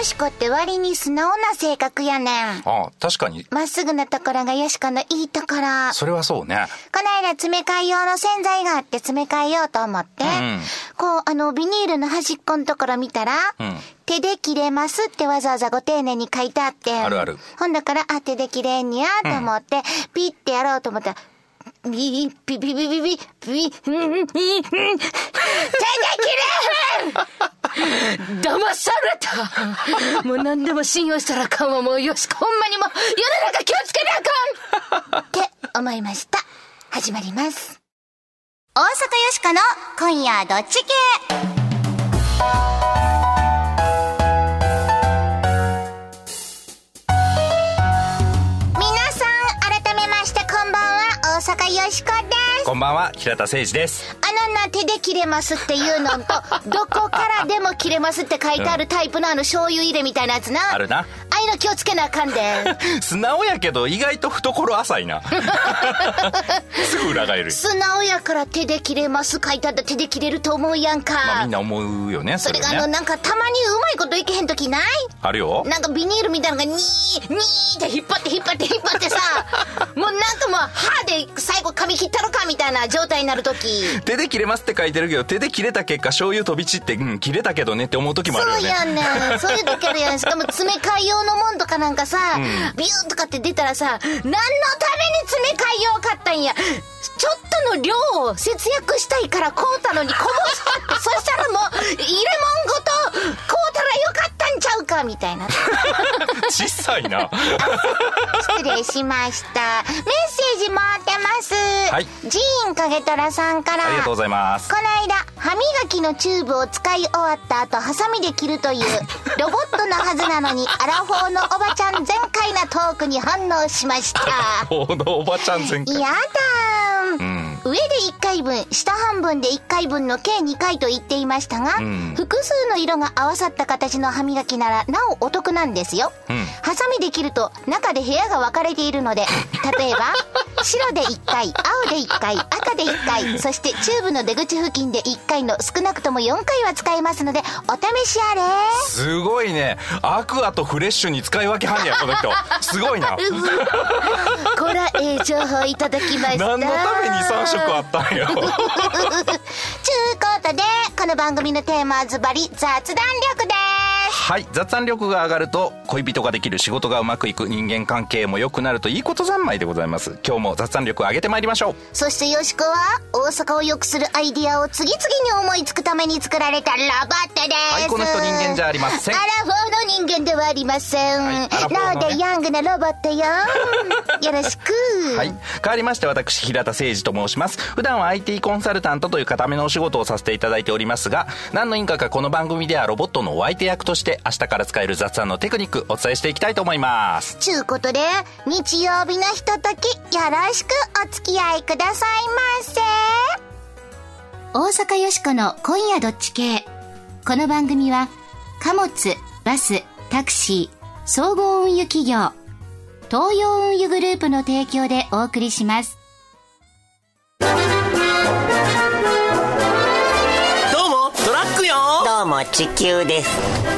よしこって割に素直な性格やねん。ああ、確かに。まっすぐなところがよしこのいいところ。それはそうね。この間詰め替え用の洗剤があって詰め替えようと思って、んこう、あの、ビニールの端っこのところ見たら、ん手で切れますってわざわざご丁寧に書いてあって。あるあるほんだから、あ、手で切れんにゃと思って、ピッてやろうと思ったら、ビビビビビビビビ、ビビビビビ、ビビビビビ騙されたもう何でも信用したらあかんわ、もうよし、ほんまにもう世の中気をつけなあかんって思いました。始まります。大阪よしかの今夜どっち系こんばんは、平田誠二です。あのな、手で切れますっていうのと、どこからでも切れますって書いてあるタイプのあの醤油入れみたいなやつな。あるな。気をつけなあかんで。素直やけど、意外と懐浅いな。すぐ裏返る。素直やから手で切れます書いてあったら手で切れると思うやんか。まあみんな思うよね、それそれがあの、ね。なんかたまにうまいこといけへん時ない？あるよ。なんかビニールみたいなのがニー、ニーって引っ張って引っ張って引っ張ってさ、もうなんかもう歯で最後噛み切ったのかみたいな状態になる時。手で切れますって書いてるけど、手で切れた結果、醤油飛び散って、うん、切れたけどねって思う時もあるよね。そうやねん。そういう時あるやん。しかも詰め替え用のもんとかなんかさ、ビューンとかって出たらさ、何のために詰め替え用買ったんや。ちょっとの量を節約したいから買うたのにこぼしちゃって、そしたらもう、入れ物ごと買うたらよかったかみたいな。小さいな。失礼しました。メッセージ待ってます。はいジーン影虎さんから。ありがとうございます。この間、歯磨きのチューブを使い終わった後、ハサミで切るという、ロボットのはずなのに、アラフォーのおばちゃん全開なトークに反応しました。このおばちゃん全開。やだ。上で1回分、下半分で1回分の計2回と言っていましたが、ん複数の色が合わさった形の歯磨きならなおお得なんですよ。うんハサミで切ると中で部屋が分かれているので、例えば、白で1回、青で1回、赤で1回、そしてチューブの出口付近で1回の少なくとも4回は使えますので、お試しあれ。すごいね。アクアとフレッシュに使い分けはんねや、この人。すごいな。こら、ええ情報いただきました。何のために3色あったんよ。ちゅうことで、この番組のテーマはズバリ雑談力です。はい。雑談力が上がると、恋人ができる仕事がうまくいく人間関係も良くなるといいこと三昧でございます。今日も雑談力を上げてまいりましょう。そしてよしこは、大阪を良くするアイディアを次々に思いつくために作られたロボットです。はいこの人人間じゃありませんアラフォーの人間ではありません。はいのねで、ヤングなロボットよ。よろしく。はい。変わりまして私、平田誠二と申します。普段は IT コンサルタントという固めのお仕事をさせていただいておりますが、何の因果かこの番組ではロボットのお相手役として明日から使える雑談のテクニックお伝えしていきたいと思います。ちゅうことで、日曜日のひととき、よろしくお付き合いくださいませ。大阪よしこの今夜どっち系。この番組は、貨物、バス、タクシー、総合運輸企業、東洋運輸グループの提供でお送りします。どうも地球です。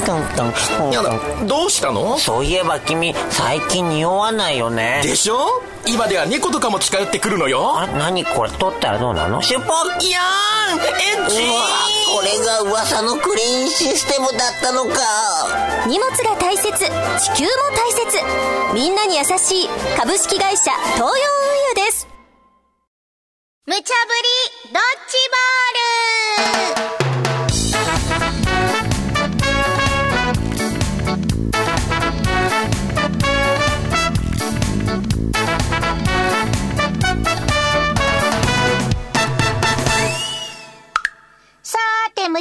トントントンどうしたの？そういえば君最近匂わないよね。でしょ？今では猫とかも近寄ってくるのよ。あ何これ取ったらどうなの？シュポッいやーんエこれが噂のクリーンシステムだったのか。荷物が大切地球も大切。みんなに優しい株式会社東洋運輸です。無茶ぶりドッジボ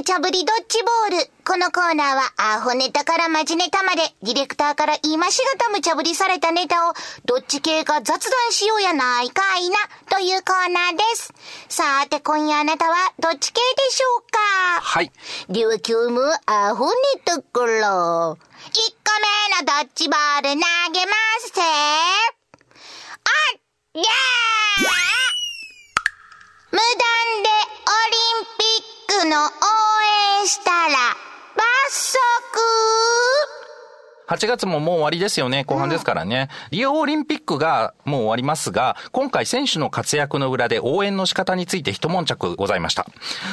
無茶ぶりドッジボール。このコーナーは、アホネタからマジネタまで、ディレクターから今しがた無茶ぶりされたネタを、どっち系か雑談しようやないかいな、というコーナーです。さーて、今夜あなたは、どっち系でしょうか？はい。では今日もアホネタから、1個目のドッジボール投げますぜ。あっやー8月ももう終わりですよね。後半ですからね。リオオリンピックがもう終わりますが、今回選手の活躍の裏で応援の仕方について一悶着ございました。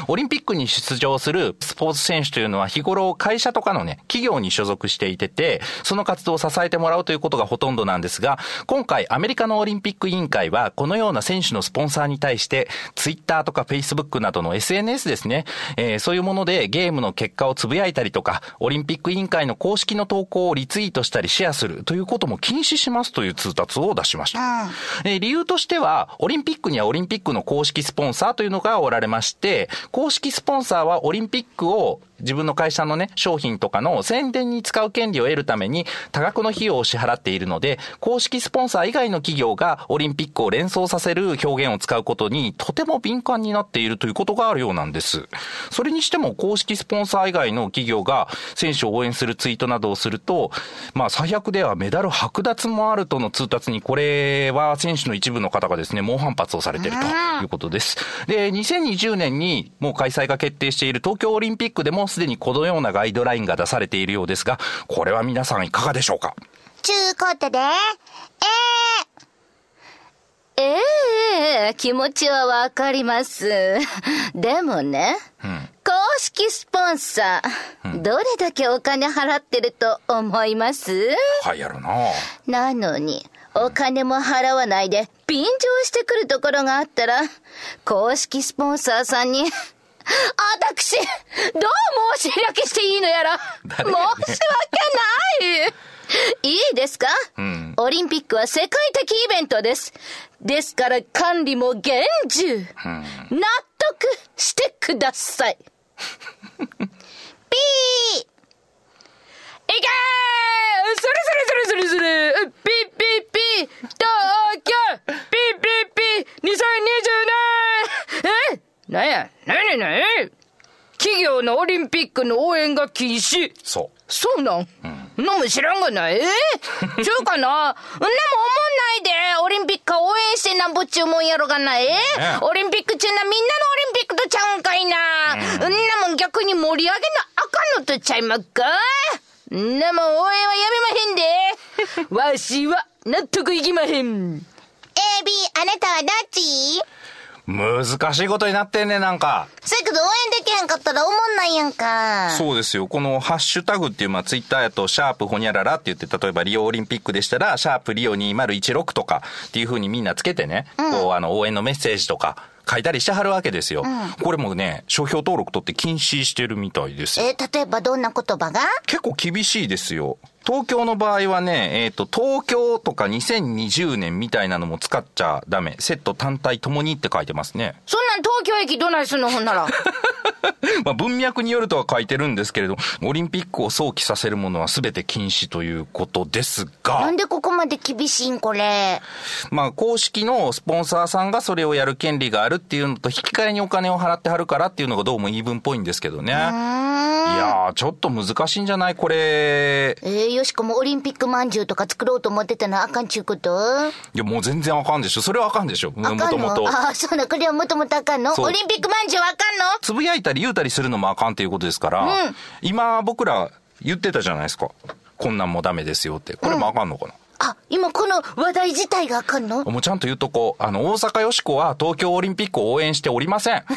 オリンピックに出場するスポーツ選手というのは日頃会社とかのね、企業に所属していてて、その活動を支えてもらうということがほとんどなんですが、今回アメリカのオリンピック委員会はこのような選手のスポンサーに対して、ツイッターとかフェイスブックなどの SNS ですね、えー、そういうものでゲームの結果をつぶやいたりとか、オリンピック委員会の公式の投稿をリツイートしたりシェアするということも禁止しますという通達を出しました。うん、理由としては、オリンピックにはオリンピックの公式スポンサーというのがおられまして、公式スポンサーはオリンピックを自分の会社のね、商品とかの宣伝に使う権利を得るために多額の費用を支払っているので、公式スポンサー以外の企業がオリンピックを連想させる表現を使うことにとても敏感になっているということがあるようなんです。それにしても公式スポンサー以外の企業が選手を応援するツイートなどをすると、まあ最悪ではメダル剥奪もあるとの通達にこれは選手の一部の方がですね、猛反発をされているということです。で、2020年にもう開催が決定している東京オリンピックでもすでにこのようなガイドラインが出されているようですが、これは皆さんいかがでしょうか？ちゅうことで、えー、ええー、気持ちはわかります。でもね、うん、公式スポンサー、うん、どれだけお金払ってると思います？はいやろな。なのに、お金も払わないで便乗してくるところがあったら、公式スポンサーさんに私、どう申し開きしていいのやら、申し訳ない。いいですか、うん、オリンピックは世界的イベントです。ですから管理も厳重。うん、納得してください。ピー。いけー。それそれそれそれそれ。ピッピッピ東京。ピッピッピ2020年。え？なんやなになに企業のオリンピックの応援が禁止。そう。そうなん、うん、のも知らんがな。ええちゅうかな？んなもん思んないで、オリンピック応援してなんぼっちゅうもんやろがな。え、ね、オリンピックちゅうなみんなのオリンピックとちゃうんかいな？うん、んなもん逆に盛り上げなあかんのとちゃいまっか？んなもん応援はやめまへんで。わしは納得いきまへん。AB、あなたはどっち？難しいことになってんね、なんか。せやけど応援できへんかったら思んないやんか。そうですよ。このハッシュタグっていう、まあ、ツイッターやと、シャープホニャララって言って、例えばリオオリンピックでしたら、シャープリオ2016とかっていうふうにみんなつけてね、うん、こう、あの、応援のメッセージとか、書いたりしてはるわけですよ。うん、これもね、商標登録取って禁止してるみたいですえー、例えばどんな言葉が？結構厳しいですよ。東京の場合はね、えっ、ー、と、東京とか2020年みたいなのも使っちゃダメ。セット単体ともにって書いてますね。そんなん東京駅どないすんのほんなら。まあ文脈によるとは書いてるんですけれど、オリンピックを想起させるものは全て禁止ということですが。なんでここまで厳しいんこれ。まあ公式のスポンサーさんがそれをやる権利があるっていうのと引き換えにお金を払ってはるからっていうのがどうも言い分っぽいんですけどね。いやー、ちょっと難しいんじゃない？これ。えー、よしこもオリンピックまんじゅうとか作ろうと思ってたのはあかんちゅうこと？いや、もう全然あかんでしょ。それはあかんでしょ。もともと。ああ、そうな、これはもともとあかんの？オリンピックまんじゅうあかんの？つぶやいたり言うたりするのもあかんっていうことですから、うん、今僕ら言ってたじゃないですか。こんなんもダメですよって。これもあかんのかな、うんあ、今この話題自体があかんの？もうちゃんと言うとこう、あの、大阪よしこは東京オリンピックを応援しておりません。こ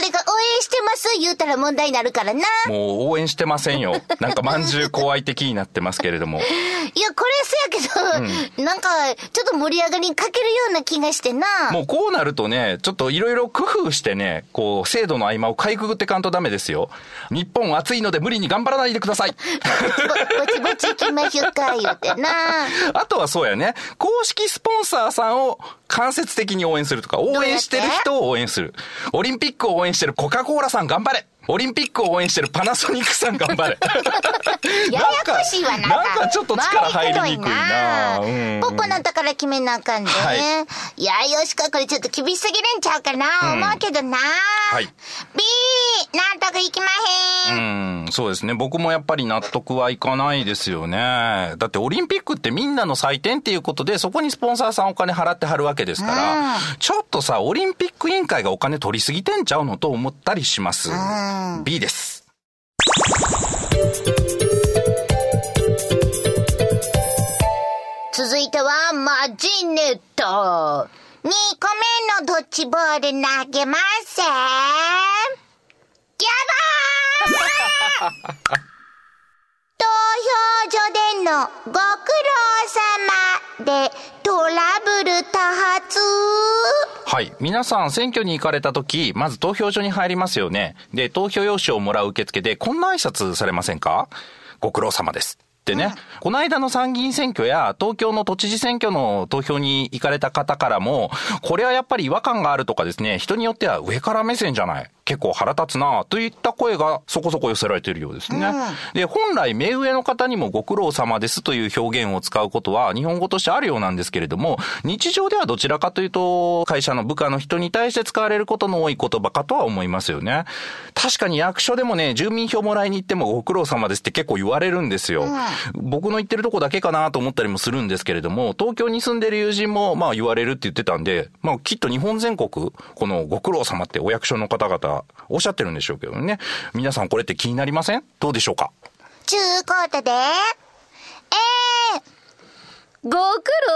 れがす言うたら問題になるからな。もう応援してませんよ。なんかまんじゅう怖い的になってますけれども。いや、これせやけど、うん、なんか、ちょっと盛り上がりに欠けるような気がしてな。もうこうなるとね、ちょっといろいろ工夫してね、こう、制度の合間をかいくぐってかんとダメですよ。日本暑いので無理に頑張らないでください。ぼちぼち行きましょうか、言うてな。あとはそうやね、公式スポンサーさんを間接的に応援するとか、応援してる人を応援する。オリンピックを応援してるコカ・コーラさん頑張れオリンピックを応援してるパナソニックさん頑張れ。ややこしいわな。なんかちょっと力入りにくいな。うん、ポッポなったから決めなあかんで、はい、いや、よしか、これちょっと厳しすぎるんちゃうかな、うん、思うけどな。はい。B、納得いきまへん。うん、そうですね。僕もやっぱり納得はいかないですよね。だってオリンピックってみんなの祭典っていうことで、そこにスポンサーさんお金払ってはるわけですから、うん、ちょっとさ、オリンピック委員会がお金取りすぎてんちゃうのと思ったりします。うん。B です。続いては、マジネット。2個目のドッジボール投げます。ギャバー投票所でのご苦労様でトラブル多発はい。皆さん、選挙に行かれた時、まず投票所に入りますよね。で、投票用紙をもらう受付で、こんな挨拶されませんか？ご苦労様です。ってね、この間の参議院選挙や東京の都知事選挙の投票に行かれた方からも、これはやっぱり違和感があるとかですね、人によっては上から目線じゃない。結構腹立つなといった声がそこそこ寄せられているようですね。で、本来目上の方にもご苦労様ですという表現を使うことは日本語としてあるようなんですけれども、日常ではどちらかというと、会社の部下の人に対して使われることの多い言葉かとは思いますよね。確かに役所でもね、住民票もらいに行ってもご苦労様ですって結構言われるんですよ。僕の言ってるとこだけかなと思ったりもするんですけれども、東京に住んでる友人もまあ言われるって言ってたんで、まあきっと日本全国、このご苦労様ってお役所の方々おっしゃってるんでしょうけどね。皆さんこれって気になりません？どうでしょうか？ちゅうことで、えご苦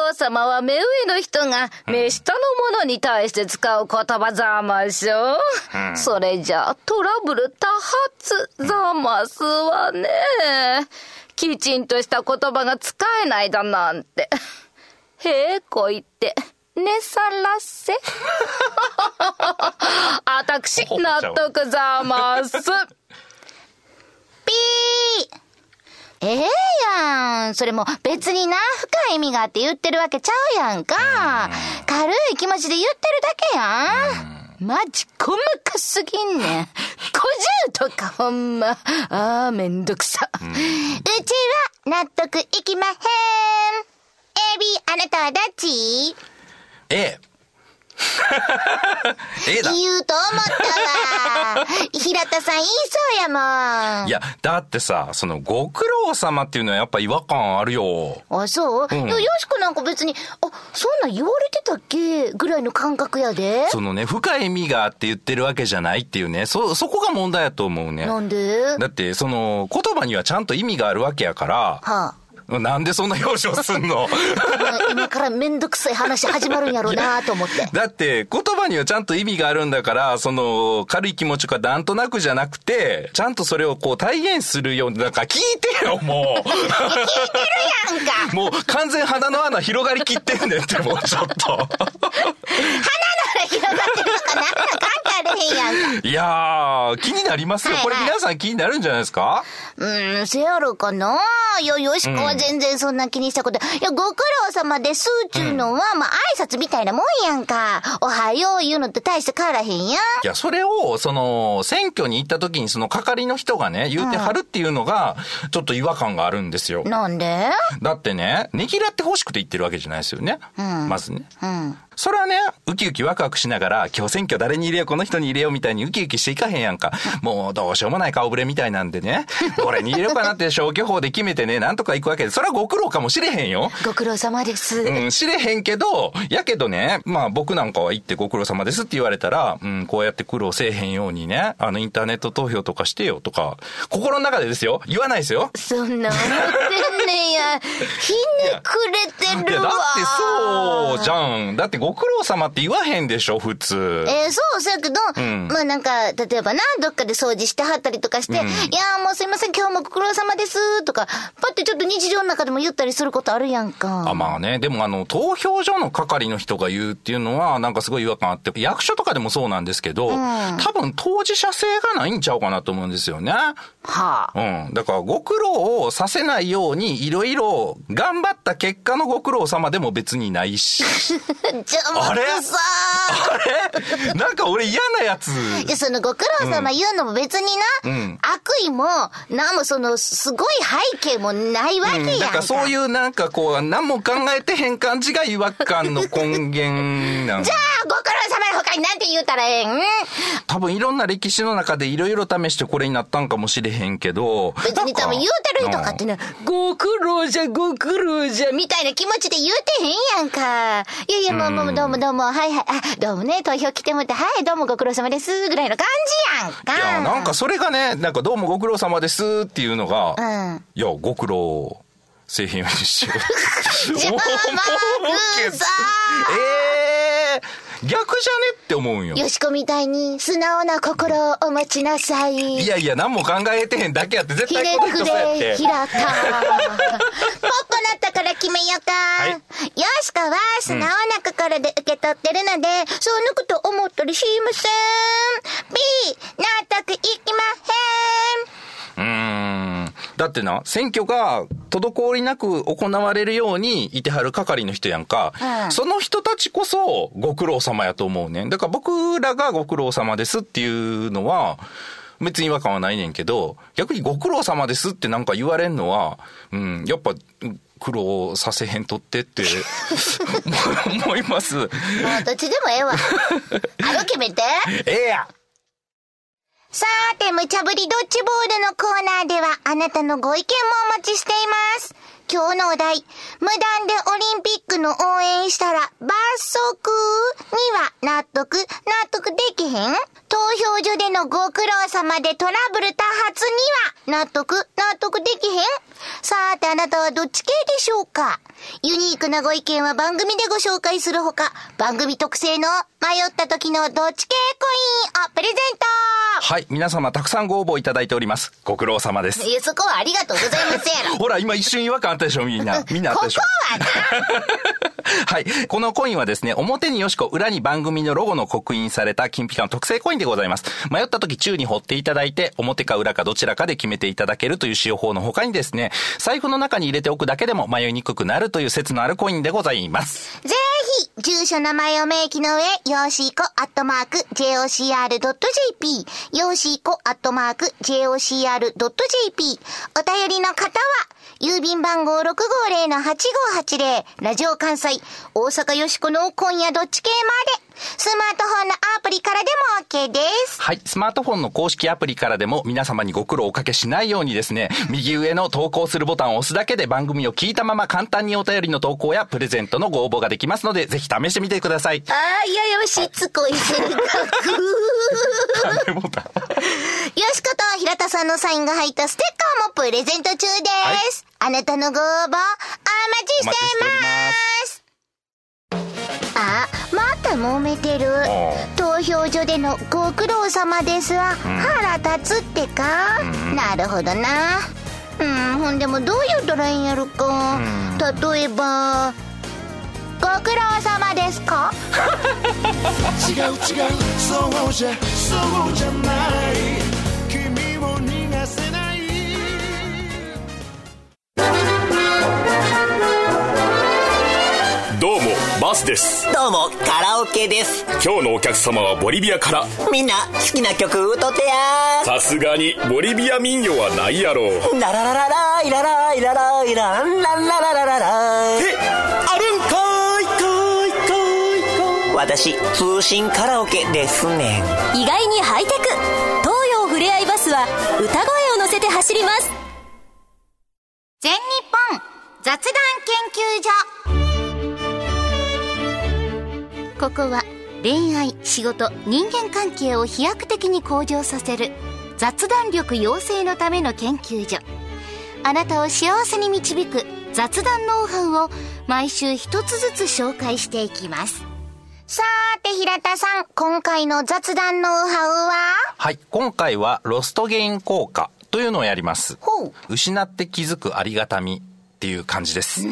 労様は目上の人が目下の者に対して使う言葉ざましょ。それじゃトラブル多発ざますわね。きちんとした言葉が使えないだなんて。へえこいって。ねさらせ。あたくし納得ざます。ー、ピーええやん。それも別にな、深い意味があって言ってるわけちゃうやんか。軽い気持ちで言ってるだけやん。マジ細かすぎんねん。50とかほんま。ああ、めんどくさ。うちは納得いきまへん。エビ、あなたはどっち？A。A だ。言うと思ったわ。平田さん言いそうやもん。いや、だってさ、その、ご苦労様っていうのはやっぱ違和感あるよ。あ、そう、いやよしこなんか別に、あ、そんなん言われてたっけ？ぐらいの感覚やで。そのね、深い意味があって言ってるわけじゃないっていうね、そ、そこが問題やと思うね。なんで？だって、その、言葉にはちゃんと意味があるわけやから、はあ。なんでそんな表情すんの？今からめんどくさい話始まるんやろうなと思って。だって、言葉にはちゃんと意味があるんだから、その、軽い気持ちかなんとなくじゃなくて、ちゃんとそれをこう体現するように、なんか聞いてよ、もう。なんか、もう完全鼻の穴広がりきってんねんって、もうちょっと。広がってるのかなんか関係あれへんやんか。いやー、気になりますよ。これ皆さん気になるんじゃないですか？うーん、せやろかなよ、よしこは全然そんな気にしたこと。いや、ご苦労様ですっちゅうのは、まあ、挨拶みたいなもんやんか。おはよう言うのって大して変わらへんやん。いや、それを、その、選挙に行った時にその係の人がね、言うてはるっていうのが、ちょっと違和感があるんですよ。なんで？だってね、ねぎらって欲しくて言ってるわけじゃないですよね。まずね。うん。それはね、ウキウキワクワクしながら、今日選挙誰に入れよう、この人に入れようみたいにウキウキしていかへんやんか。もうどうしようもない顔ぶれみたいなんでね、どれに入れようかなって消去法で決めてね、なんとか行くわけで、それはご苦労かもしれへんよ。ご苦労様です。うん、知れへんけど、やけどね、まあ僕なんかは行ってご苦労様ですって言われたら、うん、こうやって苦労せえへんようにね、あのインターネット投票とかしてよとか、心の中でですよ、言わないですよ。そんな思ってんね や。ひねくれていや、るわ。だってそうじゃん。だってご苦労様って言わへんでしょ、普通。えーそう、そうやけど、んまあなんか、例えばな、どっかで掃除してはったりとかして、いやーもうすいません、今日もご苦労様です、とか、パってちょっと日常の中でも言ったりすることあるやんか。あまあね、でもあの、投票所の係の人が言うっていうのは、なんかすごい違和感あって、役所とかでもそうなんですけど、多分当事者性がないんちゃうかなと思うんですよね。はあ。うん。だから、ご苦労をさせないように、いろいろ頑張った結果のご苦労様でも別にないし。邪魔あれ？あれ？なんか俺嫌なやつ。いや、そのご苦労様言うのも別にな、うん悪意も、なんもその、すごい背景もないわけやんか。うん、だからそういうなんかこう、何も考えてへん感じが違和感の根源なんじゃあ、ご苦労様の他になんて言うたらええん？多分いろんな歴史の中でいろいろ試してこれになったんかもしれへんけど。別に多分言うてる人かってね、ご苦労じゃ、ご苦労じゃ、みたいな気持ちで言うてへんやんか。いやいや、もう、もう、どうもどうも、はいはい、あ、どうもね、投票来てもらって、はい、どうもご苦労様です、ぐらいの感じやん。か。いや、なんかそれがね、なんかどうもご苦労様ですっていうのが、うん。いや、ご苦労せえへんようにしよう。え えー、逆じゃねって思うんよ。よしこみたいに素直な心をお持ちなさい。いやいや、何も考えてへんだけやって、絶対この人くそうやってれ、。ひらた。ポッポなったから決めようか。はいよしこは素直な心で受け取ってるので、そんなこと思ったりしません。B、納得いきまうーん。だってな、選挙が滞りなく行われるようにいてはる係の人やんか。うんその人たちこそご苦労様やと思うねん。だから僕らがご苦労様ですっていうのは、別に違和感はないねんけど、逆にご苦労様ですってなんか言われんのは、うん、やっぱ、苦労させへんとってって 思います。もうどっちでもええわ。あの決めて。ええやさーて、無茶ぶりドッジボールのコーナーでは、あなたのご意見もお待ちしています。今日のお題、無断でオリンピックの応援したら罰則には納得、納得できへん？投票所でのご苦労様でトラブル多発には納得、納得できへんさーてあなたはどっち系でしょうか？ユニークなご意見は番組でご紹介するほか、番組特製の迷った時のどっち系コインをプレゼントはい、皆様たくさんご応募いただいております。ご苦労様です。いや、そこはありがとうございますやろ。ほら、今一瞬違和感あったでしょ、みんな。みんなあったでしょ。ここはな。はい。このコインはですね、表によしこ、裏に番組のロゴの刻印された金ピカの特製コインでございます。迷った時、宙に掘っていただいて、表か裏かどちらかで決めていただけるという使用法の他にですね、財布の中に入れておくだけでも迷いにくくなるという説のあるコインでございます。ぜひ、住所名前を明記の上、よーしーこアットマーク jocr.jp、よーしーこアットマーク jocr.jp、お便りの方は、郵便番号650-8580、ラジオ関西、大阪よしこの今夜どっち系まで、スマートフォンのアプリからです。はい。スマートフォンの公式アプリからでも皆様にご苦労をおかけしないようにですね、右上の投稿するボタンを押すだけで番組を聞いたまま簡単にお便りの投稿やプレゼントのご応募ができますので、ぜひ試してみてください。あー、いやよしつこい性格。種ボタン。よしこと平田さんのサインが入ったステッカーもプレゼント中です。あなたのご応募、お待ちしていま。ますあ、揉めてるお。投票所でのご苦労様ですわ。腹立つってか、なるほどな。うん、ほんでもどう言うたらいいんやろか。例えば、ご苦労様ですか？違う違うそうじゃそうじゃないもバスです。どうもカラオケです。今日のお客様はボリビアから。みんな好きな曲歌ってやさすがにボリビア民謡はないやろララララライラライラライランランラララララえあるんかいかいかいか私通信カラオケですねん意外にハイテク東洋ふれあいバスは歌声を乗せて走ります全日本雑談研究所ここは恋愛仕事人間関係を飛躍的に向上させる雑談力養成のための研究所あなたを幸せに導く雑談ノウハウを毎週一つずつ紹介していきますさーて平田さん、今回の雑談ノウハウは？はい。今回はロストゲイン効果というのをやります。ほう。失って気づくありがたみっていう感じです。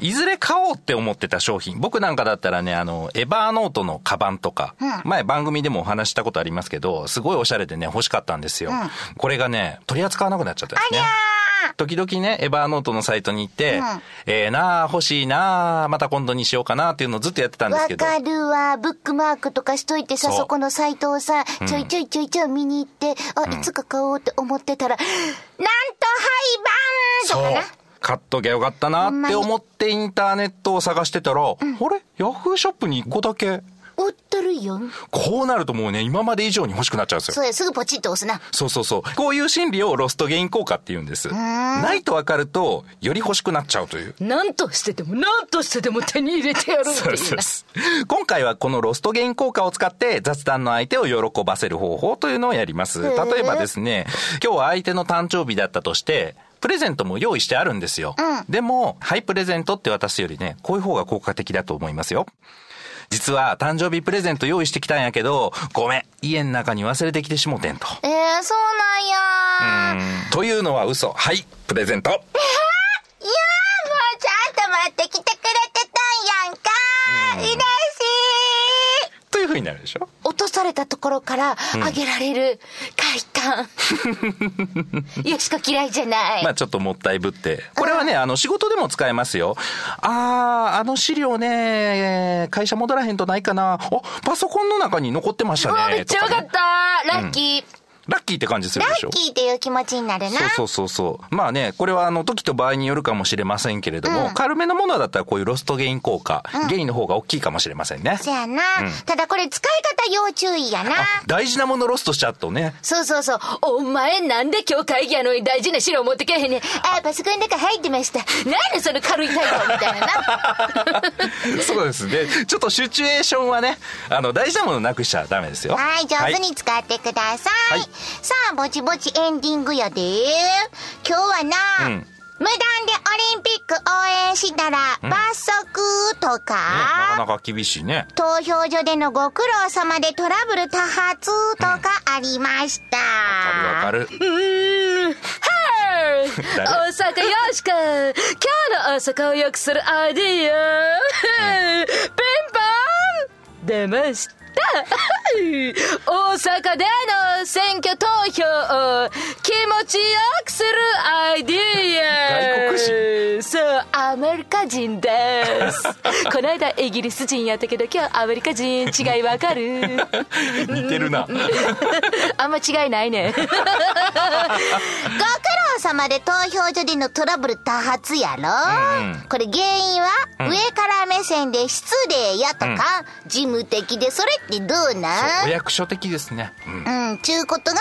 いずれ買おうって思ってた商品。僕なんかだったらね、あの、エバーノートのカバンとか、前番組でもお話ししたことありますけど、すごいおしゃれでね、欲しかったんですよ。これがね、取り扱わなくなっちゃったんですね。時々ね、エバーノートのサイトに行って、ええなあ、欲しいなあ、また今度にしようかなっていうのをずっとやってたんですわけど。かるわ。ブックマークとかしといてさ、そこのサイトをさ、ちょいちょいちょいちょい見に行って、あ、いつか買おうって思ってたら、なんと廃盤とかな。買っときゃよかったなって思ってインターネットを探してたら、あれ？ヤフーショップに1個だけ。売ってるよ。こうなるともうね、今まで以上に欲しくなっちゃうんですよ。そうや、すぐポチッと押すな。そうそうそう。こういう心理をロストゲイン効果って言うんです。ないと分かると、より欲しくなっちゃうという。何としてでも何としてでも手に入れてやるそういうなそうそう今回はこのロストゲイン効果を使って雑談の相手を喜ばせる方法というのをやります。例えばですね、今日は相手の誕生日だったとして、プレゼントも用意してあるんですよ。うんでも、はい、プレゼントって渡すよりね、こういう方が効果的だと思いますよ。実は、誕生日プレゼント用意してきたんやけど、ごめん、家の中に忘れてきてしもてんと。えー、そうなんやうんというのは嘘。はい、プレゼント。いやーもうちゃんと待ってきてくれになるでしょ？落とされたところからあげられる快感。よしこ嫌いじゃない。まあちょっともったいぶって。これはね、あの、仕事でも使えますよ。あー、あの資料ね、えー会社戻らへんとないかな。あ、パソコンの中に残ってましたね。めっちゃよかった、ラッキー。ラッキーって感じするラでしょ？ッキーっていう気持ちになるなそうそうそうそう。まあね、これはあの時と場合によるかもしれませんけれども、軽めのものだったらこういうロストゲイン効果、ゲインの方が大きいかもしれませんね。そやな、ただこれ使い方要注意やな大事なものロストしちゃうとね。そうそうそう。お前なんで今日会議やのに大事な資料持ってけへんねん。あパソコンの中入ってました何その軽い態度みたいなな。そうですね。ちょっとシチュエーションはね、あの、大事なものなくしちゃダメですよ。はい、上手に使ってください。はいさあ、ぼちぼちエンディングやで。今日はな、うん。無断でオリンピック応援したら罰則とねなかか、なか厳しいね。投票所でのご苦労様でトラブル多発とかありました。わかるわかる。うーん。はい 誰？大阪よしか今日の大阪を良くするアイディア、ピンポン。出ました大阪での選挙投票を気持ちよくするアイディア。外国そうアメリカ人です。この間イギリス人やったけど今日アメリカ人違いわかる。似てるな。あんま違いないね。ご苦労様で投票所でのトラブル多発やろ、うんこれ原因は、上から目線で失礼やとか、事務的でそれってどうなん？お役所的ですね。うんうん、ちゅうことが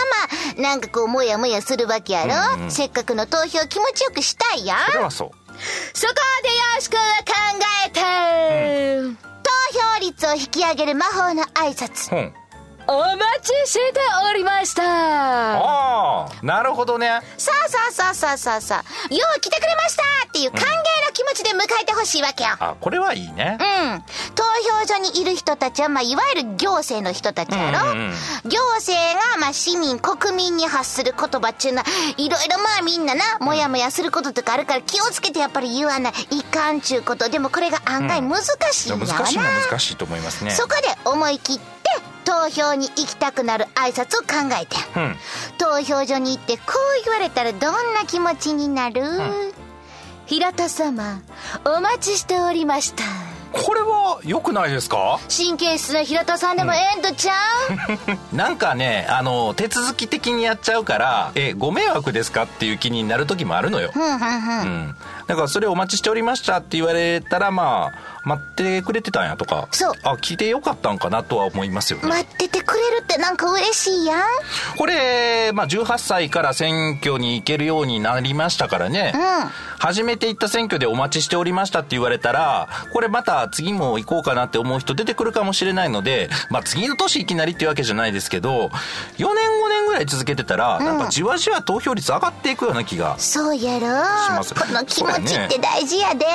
まあ、なんかこう、もやもやするわけやろ、せっかくの投票気持ちよくしたいやん？それはそう。そこでよしくは考えて、投票率を引き上げる魔法の挨拶。うん。お待ちしておりましたああ、なるほどね。さあさあさあさあさあさあ、よう来てくれましたっていう歓迎の気持ちで迎えてほしいわけよ。あ、これはいいね。うん。投票所にいる人たちは、まあ、いわゆる行政の人たちやろ、うんうんうん行政が、まあ、市民、国民に発する言葉っていうのは、いろいろまあみんなな、もやもやすることとかあるから気をつけてやっぱり言わない。いかんちゅうこと。でもこれが案外難しいんやわな。難しいのは難しいと思いますね。そこで思い切って、投票に行きたくなる挨拶を考えて。うん。投票所に行ってこう言われたらどんな気持ちになる、平田様お待ちしておりましたこれは良くないですか？神経質な平田さんでもええんとちゃう、なんかね、あの、手続き的にやっちゃうから、え、ご迷惑ですか？っていう気になる時もあるのよ。ふんふんふん。うん。だからそれお待ちしておりましたって言われたら、まあ、待ってくれてたんやとか。そうあ、聞いてよかったんかなとは思いますよね。待っててくれるってなんか嬉しいやん。これ、まあ、18歳から選挙に行けるようになりましたからね。うん初めて行った選挙でお待ちしておりましたって言われたら、これまた次も行こうかなって思う人出てくるかもしれないので、まあ、次の年いきなりっていうわけじゃないですけど、4年5年ぐらい続けてたら、なんかじわじわ投票率上がっていくような気が。そうやろますこの気持ちって大事やで。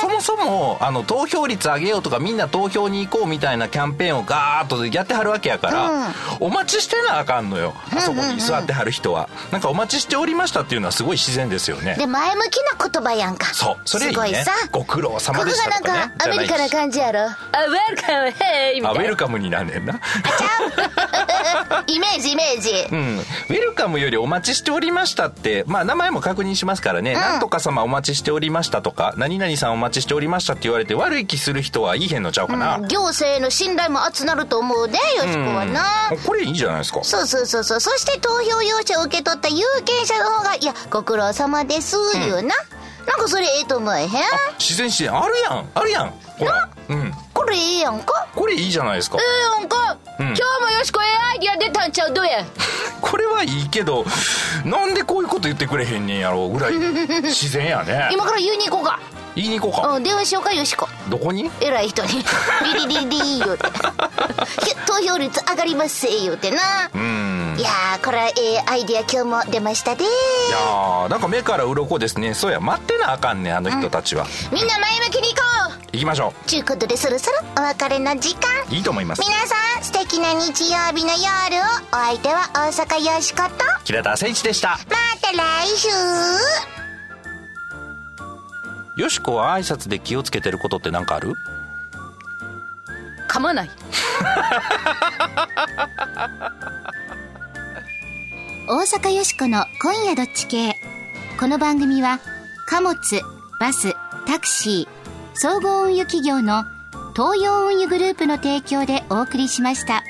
そう、そもそも、あの、投票率上げようとか、みんな投票に行こうみたいなキャンペーンをガーッとやってはるわけやから、お待ちしてなあかんのよ。あそこに座ってはる人は。なんかお待ちしておりましたっていうのはすごい自然ですよね。で、前向きな言葉やんか。そう、それいいねすごいさ。。ご苦労様ここでしたとかねがなんか。アメリカな感じやろ。あウェルカムヘイみたいなェルカムになんねんな。イメージイメージ。うん。ウェルカムよりお待ちしておりましたって、まあ名前も確認しますからね、なんとか様お待ちしておりましたとか、何々さんお待ちしておりましたって言われて悪い気する人はいいへんのちゃうかな。うん行政への信頼も厚なると思うで、よしこはな。これいいじゃないですか。そうそうそうそう。そして投票用紙を受け取った有権者の方が、いや、ご苦労様です、言うな。なんかそれええと思えへん？自然自然あるやん。あるやん。ほら。うん。これええやんか？これいいじゃないですか。ええやんか、うん。今日もよしこええアイディア出たんちゃう？どうや？これはいいけどなんでこういうこと言ってくれへんねんやろぐらい 自然やね。今から言いに行こうか。言いに行こうか。うん、電話しようか、よしこ。どこに？偉い人に。リリリリリ言うて。ひ投票率上がりますせ、言うてな。うん。いやーこれはええアイディア今日も出ましたでいやーなんか目から鱗ですね。そうや待ってなあかんねあの人たちは、みんな前向きに行こう行きましょちゅうことでそろそろお別れの時間。ういいと思います。皆さん素敵な日曜日の夜をお相手は大阪よしこと。ま平田誠一でした。た来週。よしこは挨拶で気をつけてることって何かある？噛まない。大阪よしこの今夜どっち系。この番組は貨物バスタクシー総合運輸企業の東洋運輸グループの提供でお送りしました。